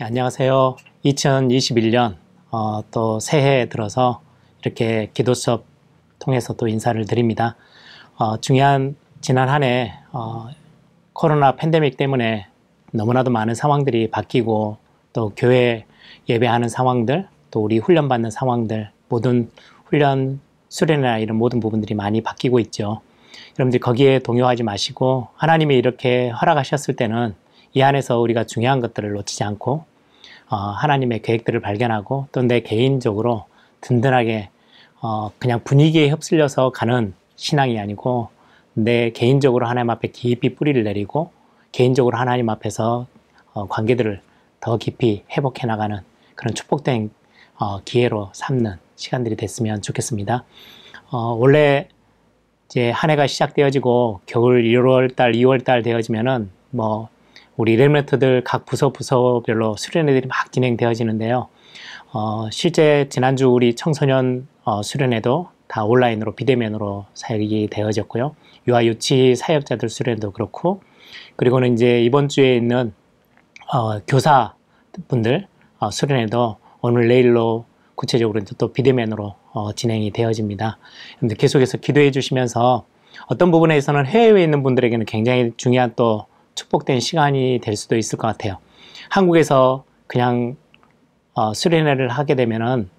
네, 안녕하세요. 2021년 어, 또 새해에 들어서 이렇게 기도 수업 통해서 또 인사를 드립니다. 어, 중요한 지난 한해 어, 코로나 팬데믹 때문에 너무나도 많은 상황들이 바뀌고 또 교회 예배하는 상황들 또 우리 훈련받는 상황들 모든 훈련 수련이나 이런 모든 부분들이 많이 바뀌고 있죠. 여러분들 거기에 동요하지 마시고 하나님이 이렇게 허락하셨을 때는 이 안에서 우리가 중요한 것들을 놓치지 않고 어, 하나님의 계획들을 발견하고 또 내 개인적으로 든든하게 어, 그냥 분위기에 휩쓸려서 가는 신앙이 아니고 내 개인적으로 하나님 앞에 깊이 뿌리를 내리고 개인적으로 하나님 앞에서 어, 관계들을 더 깊이 회복해 나가는 그런 축복된 어, 기회로 삼는 시간들이 됐으면 좋겠습니다. 어, 원래 이제 한 해가 시작되어지고 겨울 1월 달, 2월 달 되어지면은 뭐 우리 레메트들 각 부서 부서별로 수련회들이 막 진행되어지는데요. 어, 실제 지난주 우리 청소년 어, 수련회도 다 온라인으로 비대면으로 사역이 되어졌고요. 유아 유치 사역자들 수련도 그렇고 그리고는 이제 이번 주에 있는 어, 교사분들 어, 수련회도 오늘 내일로 구체적으로 또 비대면으로 어, 진행이 되어집니다. 여러분들 계속해서 기도해 주시면서 어떤 부분에서는 해외에 있는 분들에게는 굉장히 중요한 또 축복된 시간이 될 수도 있을 것 같아요. 한국에서 그냥 어, 수련회를 하게 되면은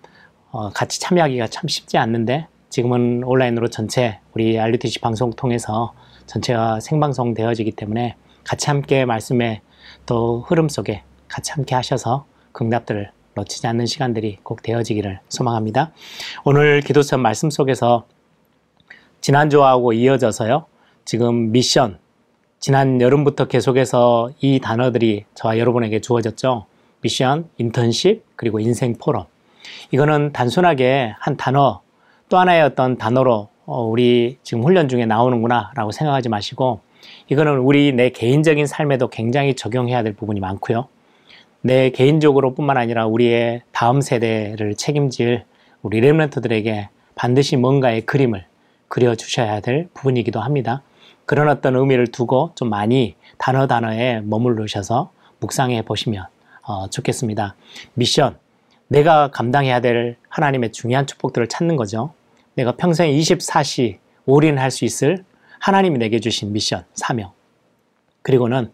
어, 같이 참여하기가 참 쉽지 않는데 지금은 온라인으로 전체 우리 RUTC 방송 통해서 전체가 생방송 되어지기 때문에 같이 함께 말씀의 또 흐름 속에 같이 함께 하셔서 긍답들을 놓치지 않는 시간들이 꼭 되어지기를 소망합니다. 오늘 기도처 말씀 속에서 지난주하고 이어져서요. 지금 미션, 지난 여름부터 계속해서 이 단어들이 저와 여러분에게 주어졌죠. 미션, 인턴십, 그리고 인생 포럼. 이거는 단순하게 한 단어, 또 하나의 어떤 단어로 어, 우리 지금 훈련 중에 나오는구나 라고 생각하지 마시고 이거는 우리 내 개인적인 삶에도 굉장히 적용해야 될 부분이 많고요. 내 개인적으로 뿐만 아니라 우리의 다음 세대를 책임질 우리 랩런트들에게 반드시 뭔가의 그림을 그려주셔야 될 부분이기도 합니다. 그런 어떤 의미를 두고 좀 많이 단어 단어에 머물르셔서 묵상해 보시면 어, 좋겠습니다. 미션. 내가 감당해야 될 하나님의 중요한 축복들을 찾는 거죠. 내가 평생 24시 올인할 수 있을 하나님이 내게 주신 미션, 사명. 그리고는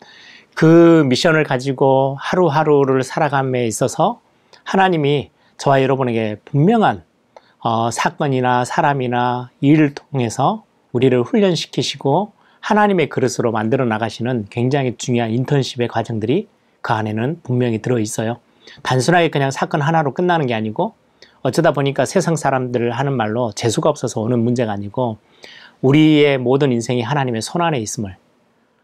그 미션을 가지고 하루하루를 살아감에 있어서 하나님이 저와 여러분에게 분명한 어, 사건이나 사람이나 일을 통해서 우리를 훈련시키시고 하나님의 그릇으로 만들어 나가시는 굉장히 중요한 인턴십의 과정들이 그 안에는 분명히 들어 있어요. 단순하게 그냥 사건 하나로 끝나는 게 아니고 어쩌다 보니까 세상 사람들 하는 말로 재수가 없어서 오는 문제가 아니고 우리의 모든 인생이 하나님의 손 안에 있음을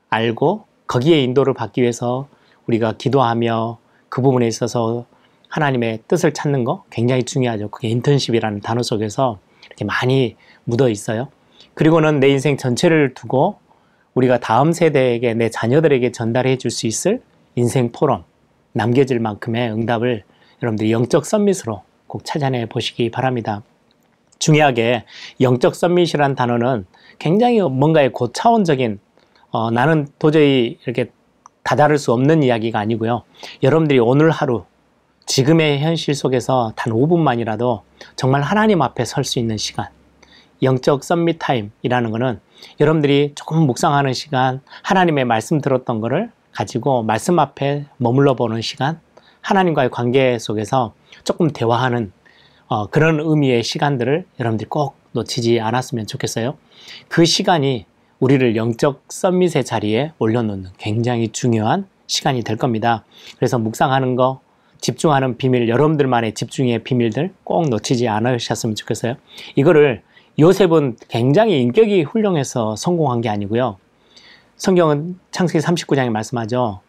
알고 거기에 인도를 받기 위해서 우리가 기도하며 그 부분에 있어서 하나님의 뜻을 찾는 거 굉장히 중요하죠. 그게 인턴십이라는 단어 속에서 이렇게 많이 묻어 있어요. 그리고는 내 인생 전체를 두고 우리가 다음 세대에게 내 자녀들에게 전달해 줄 수 있을 인생 포럼 남겨질 만큼의 응답을 여러분들이 영적 썸밋으로 꼭 찾아내 보시기 바랍니다. 중요하게 영적 썸밋이란 단어는 굉장히 뭔가의 고차원적인 어, 나는 도저히 이렇게 다다를 수 없는 이야기가 아니고요. 여러분들이 오늘 하루 지금의 현실 속에서 단 5분만이라도 정말 하나님 앞에 설 수 있는 시간, 영적 썸밋 타임이라는 것은 여러분들이 조금 묵상하는 시간, 하나님의 말씀 들었던 것을 가지고 말씀 앞에 머물러 보는 시간, 하나님과의 관계 속에서 조금 대화하는 어, 그런 의미의 시간들을 여러분들이 꼭 놓치지 않았으면 좋겠어요. 그 시간이 우리를 영적 썸밋의 자리에 올려놓는 굉장히 중요한 시간이 될 겁니다. 그래서 묵상하는 거, 집중하는 비밀, 여러분들만의 집중의 비밀들 꼭 놓치지 않으셨으면 좋겠어요. 이거를 요셉은 굉장히 인격이 훌륭해서 성공한 게 아니고요. 성경은 창세기 39장에 말씀하죠.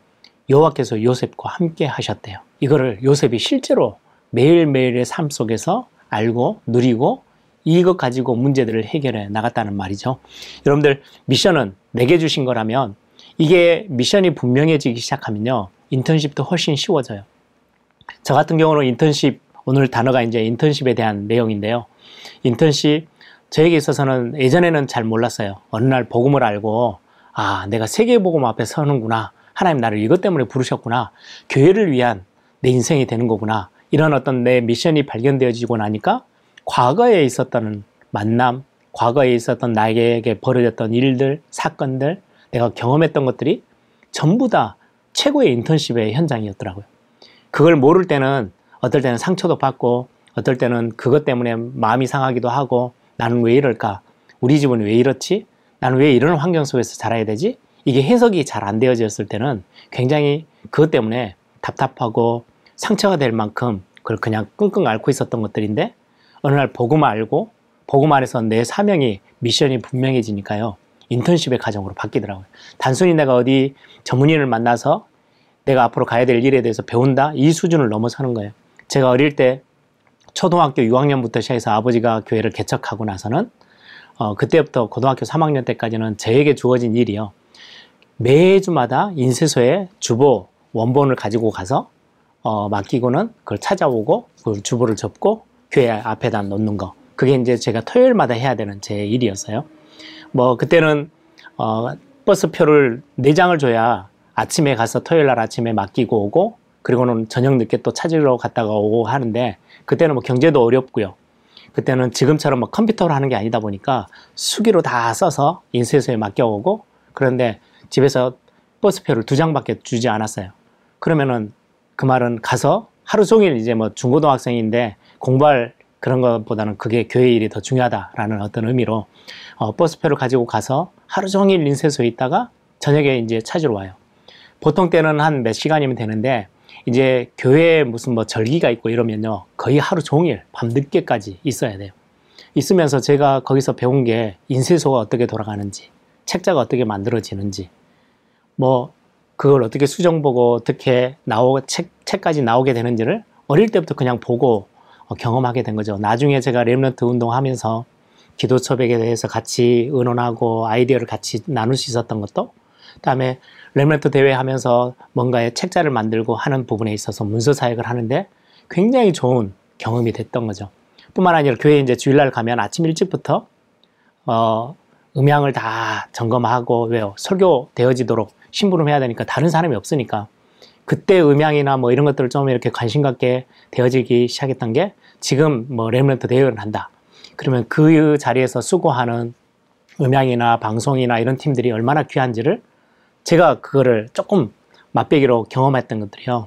여호와께서 요셉과 함께 하셨대요. 이거를 요셉이 실제로 매일매일의 삶 속에서 알고 누리고 이것 가지고 문제들을 해결해 나갔다는 말이죠. 여러분들 미션은 내게 주신 거라면 이게 미션이 분명해지기 시작하면요. 인턴십도 훨씬 쉬워져요. 저 같은 경우는 인턴십 오늘 단어가 이제 인턴십에 대한 내용인데요. 인턴십 저에게 있어서는 예전에는 잘 몰랐어요. 어느 날 복음을 알고 아 내가 세계 복음 앞에 서는구나. 하나님 나를 이것 때문에 부르셨구나. 교회를 위한 내 인생이 되는 거구나. 이런 어떤 내 미션이 발견되어지고 나니까 과거에 있었던 만남, 과거에 있었던 나에게 벌어졌던 일들, 사건들, 내가 경험했던 것들이 전부 다 최고의 인턴십의 현장이었더라고요. 그걸 모를 때는 어떨 때는 상처도 받고 어떨 때는 그것 때문에 마음이 상하기도 하고 나는 왜 이럴까? 우리 집은 왜 이렇지? 나는 왜 이런 환경 속에서 자라야 되지? 이게 해석이 잘 안 되어졌을 때는 굉장히 그것 때문에 답답하고 상처가 될 만큼 그걸 그냥 끙끙 앓고 있었던 것들인데 어느 날 보고만 알고 보고만 해서 내 사명이 미션이 분명해지니까요. 인턴십의 과정으로 바뀌더라고요. 단순히 내가 어디 전문인을 만나서 내가 앞으로 가야 될 일에 대해서 배운다 이 수준을 넘어서는 거예요. 제가 어릴 때 초등학교 6학년부터 시작해서 아버지가 교회를 개척하고 나서는 어, 그때부터 고등학교 3학년 때까지는 저에게 주어진 일이요. 매주마다 인쇄소에 주보 원본을 가지고 가서 어, 맡기고는 그걸 찾아오고 그 주보를 접고 교회 앞에다 놓는 거. 그게 이제 제가 토요일마다 해야 되는 제 일이었어요. 뭐 그때는 어, 버스표를 4장을 줘야 아침에 가서 토요일 날 아침에 맡기고 오고 그리고는 저녁 늦게 또 찾으러 갔다가 오고 하는데 그때는 뭐 경제도 어렵고요. 그때는 지금처럼 뭐 컴퓨터로 하는 게 아니다 보니까 수기로 다 써서 인쇄소에 맡겨오고 그런데 집에서 버스표를 두 장밖에 주지 않았어요. 그러면은 그 말은 가서 하루 종일 이제 뭐 중고등학생인데 공부할 그런 것보다는 그게 교회 일이 더 중요하다라는 어떤 의미로 어, 버스표를 가지고 가서 하루 종일 인쇄소에 있다가 저녁에 이제 찾으러 와요. 보통 때는 한 몇 시간이면 되는데 이제 교회에 무슨 뭐 절기가 있고 이러면요 거의 하루 종일 밤 늦게까지 있어야 돼요. 있으면서 제가 거기서 배운 게 인쇄소가 어떻게 돌아가는지 책자가 어떻게 만들어지는지 뭐 그걸 어떻게 수정 보고 어떻게 나오 책 책까지 나오게 되는지를 어릴 때부터 그냥 보고 어, 경험하게 된 거죠. 나중에 제가 Remnant 운동하면서 기도 수첩에 대해서 같이 의논하고 아이디어를 같이 나눌 수 있었던 것도 그 다음에 Remnant 대회 하면서 뭔가의 책자를 만들고 하는 부분에 있어서 문서 사역을 하는데 굉장히 좋은 경험이 됐던 거죠. 뿐만 아니라 교회 이제 주일날 가면 아침 일찍부터 어 음향을 다 점검하고 왜요? 설교 되어지도록 심부름 해야 되니까 다른 사람이 없으니까 그때 음향이나 뭐 이런 것들을 좀 이렇게 관심 갖게 되어지기 시작했던 게 지금 뭐 렘런트 대회를 한다. 그러면 그 자리에서 수고하는 음향이나 방송이나 이런 팀들이 얼마나 귀한지를 제가 그거를 조금 맛배기로 경험했던 것들이요.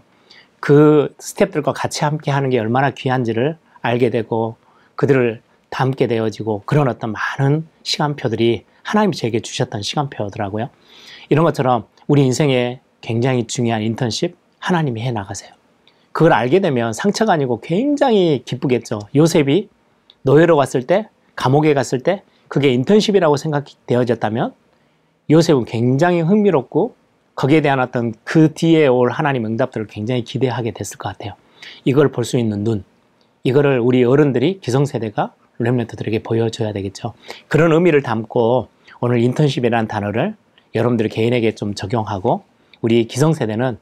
그 스탭들과 같이 함께 하는 게 얼마나 귀한지를 알게 되고 그들을 담게 되어지고 그런 어떤 많은 시간표들이 하나님이 제게 주셨던 시간표더라고요. 이런 것처럼 우리 인생에 굉장히 중요한 인턴십 하나님이 해 나가세요. 그걸 알게 되면 상처가 아니고 굉장히 기쁘겠죠. 요셉이 노예로 갔을 때, 감옥에 갔을 때 그게 인턴십이라고 생각되어졌다면 요셉은 굉장히 흥미롭고 거기에 대한 어떤 그 뒤에 올 하나님 응답들을 굉장히 기대하게 됐을 것 같아요. 이걸 볼 수 있는 눈, 이거를 우리 어른들이 기성세대가 렘런트들에게 보여줘야 되겠죠. 그런 의미를 담고 오늘 인턴십이라는 단어를 여러분들이 개인에게 좀 적용하고 우리 기성세대는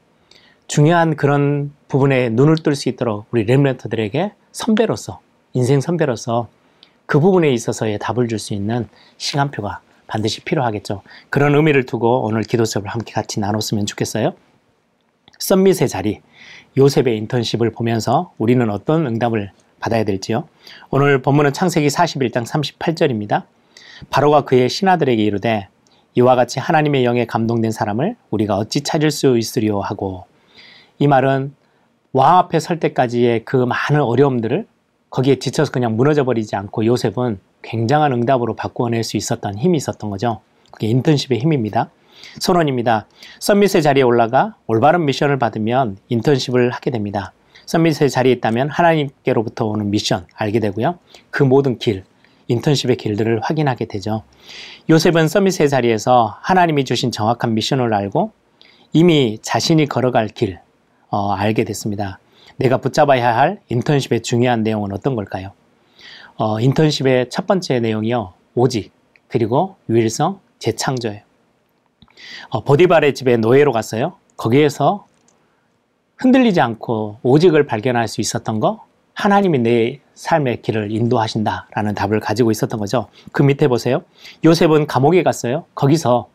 중요한 그런 부분에 눈을 뜰 수 있도록 우리 렘런트들에게 선배로서 인생 선배로서 그 부분에 있어서의 답을 줄 수 있는 시간표가 반드시 필요하겠죠. 그런 의미를 두고 오늘 기도 수업을 함께 같이 나눴으면 좋겠어요. 썸밋의 자리, 요셉의 인턴십을 보면서 우리는 어떤 응답을 받아야 될지요. 오늘 본문은 창세기 41장 38절입니다. 바로가 그의 신하들에게 이르되 이와 같이 하나님의 영에 감동된 사람을 우리가 어찌 찾을 수 있으리요 하고 이 말은 왕 앞에 설 때까지의 그 많은 어려움들을 거기에 지쳐서 그냥 무너져 버리지 않고 요셉은 굉장한 응답으로 바꾸어낼 수 있었던 힘이 있었던 거죠. 그게 인턴십의 힘입니다. 선언입니다. 썸밋의 자리에 올라가 올바른 미션을 받으면 인턴십을 하게 됩니다. 썸밋의 자리에 있다면 하나님께로부터 오는 미션 알게 되고요. 그 모든 길, 인턴십의 길들을 확인하게 되죠. 요셉은 서밋의 자리에서 하나님이 주신 정확한 미션을 알고 이미 자신이 걸어갈 길 어, 알게 됐습니다. 내가 붙잡아야 할 인턴십의 중요한 내용은 어떤 걸까요? 어, 인턴십의 첫 번째 내용이요. 오직 그리고 유일성 재창조예요. 어, 보디발의 집에 노예로 갔어요. 거기에서 흔들리지 않고 오직을 발견할 수 있었던 거 하나님이 내 삶의 길을 인도하신다라는 답을 가지고 있었던 거죠. 그 밑에 보세요. 요셉은 감옥에 갔어요. 거기서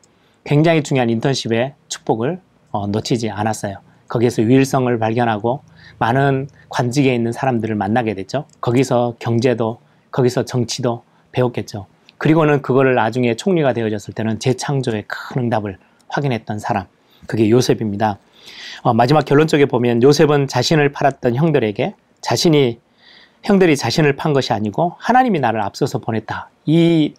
굉장히 중요한 인턴십의 축복을 어, 놓치지 않았어요. 거기에서 유일성을 발견하고 많은 관직에 있는 사람들을 만나게 됐죠. 거기서 경제도, 거기서 정치도 배웠겠죠. 그리고는 그거를 나중에 총리가 되어졌을 때는 재창조의 큰 응답을 확인했던 사람. 그게 요셉입니다. 어, 마지막 결론 쪽에 보면 요셉은 자신을 팔았던 형들에게 자신이 형들이 자신을 판 것이 아니고 하나님이 나를 앞서서 보냈다. 이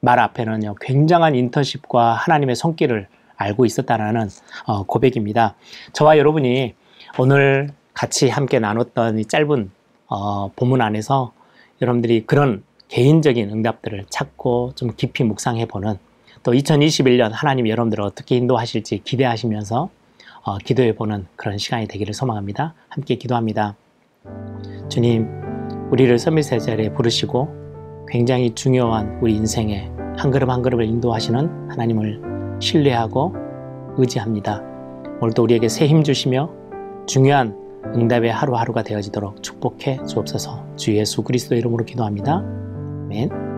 말 앞에는요 굉장한 인턴십과 하나님의 손길을 알고 있었다라는 어, 고백입니다. 저와 여러분이 오늘 같이 함께 나눴던 이 짧은 어, 본문 안에서 여러분들이 그런 개인적인 응답들을 찾고 좀 깊이 묵상해 보는 또 2021년 하나님 여러분들을 어떻게 인도하실지 기대하시면서 어, 기도해 보는 그런 시간이 되기를 소망합니다. 함께 기도합니다. 주님, 우리를 서밋의 자리에 부르시고 굉장히 중요한 우리 인생에 한 걸음 한 걸음을 인도하시는 하나님을 신뢰하고 의지합니다. 오늘도 우리에게 새 힘 주시며 중요한 응답의 하루하루가 되어지도록 축복해 주옵소서 주 예수 그리스도 이름으로 기도합니다. 아멘.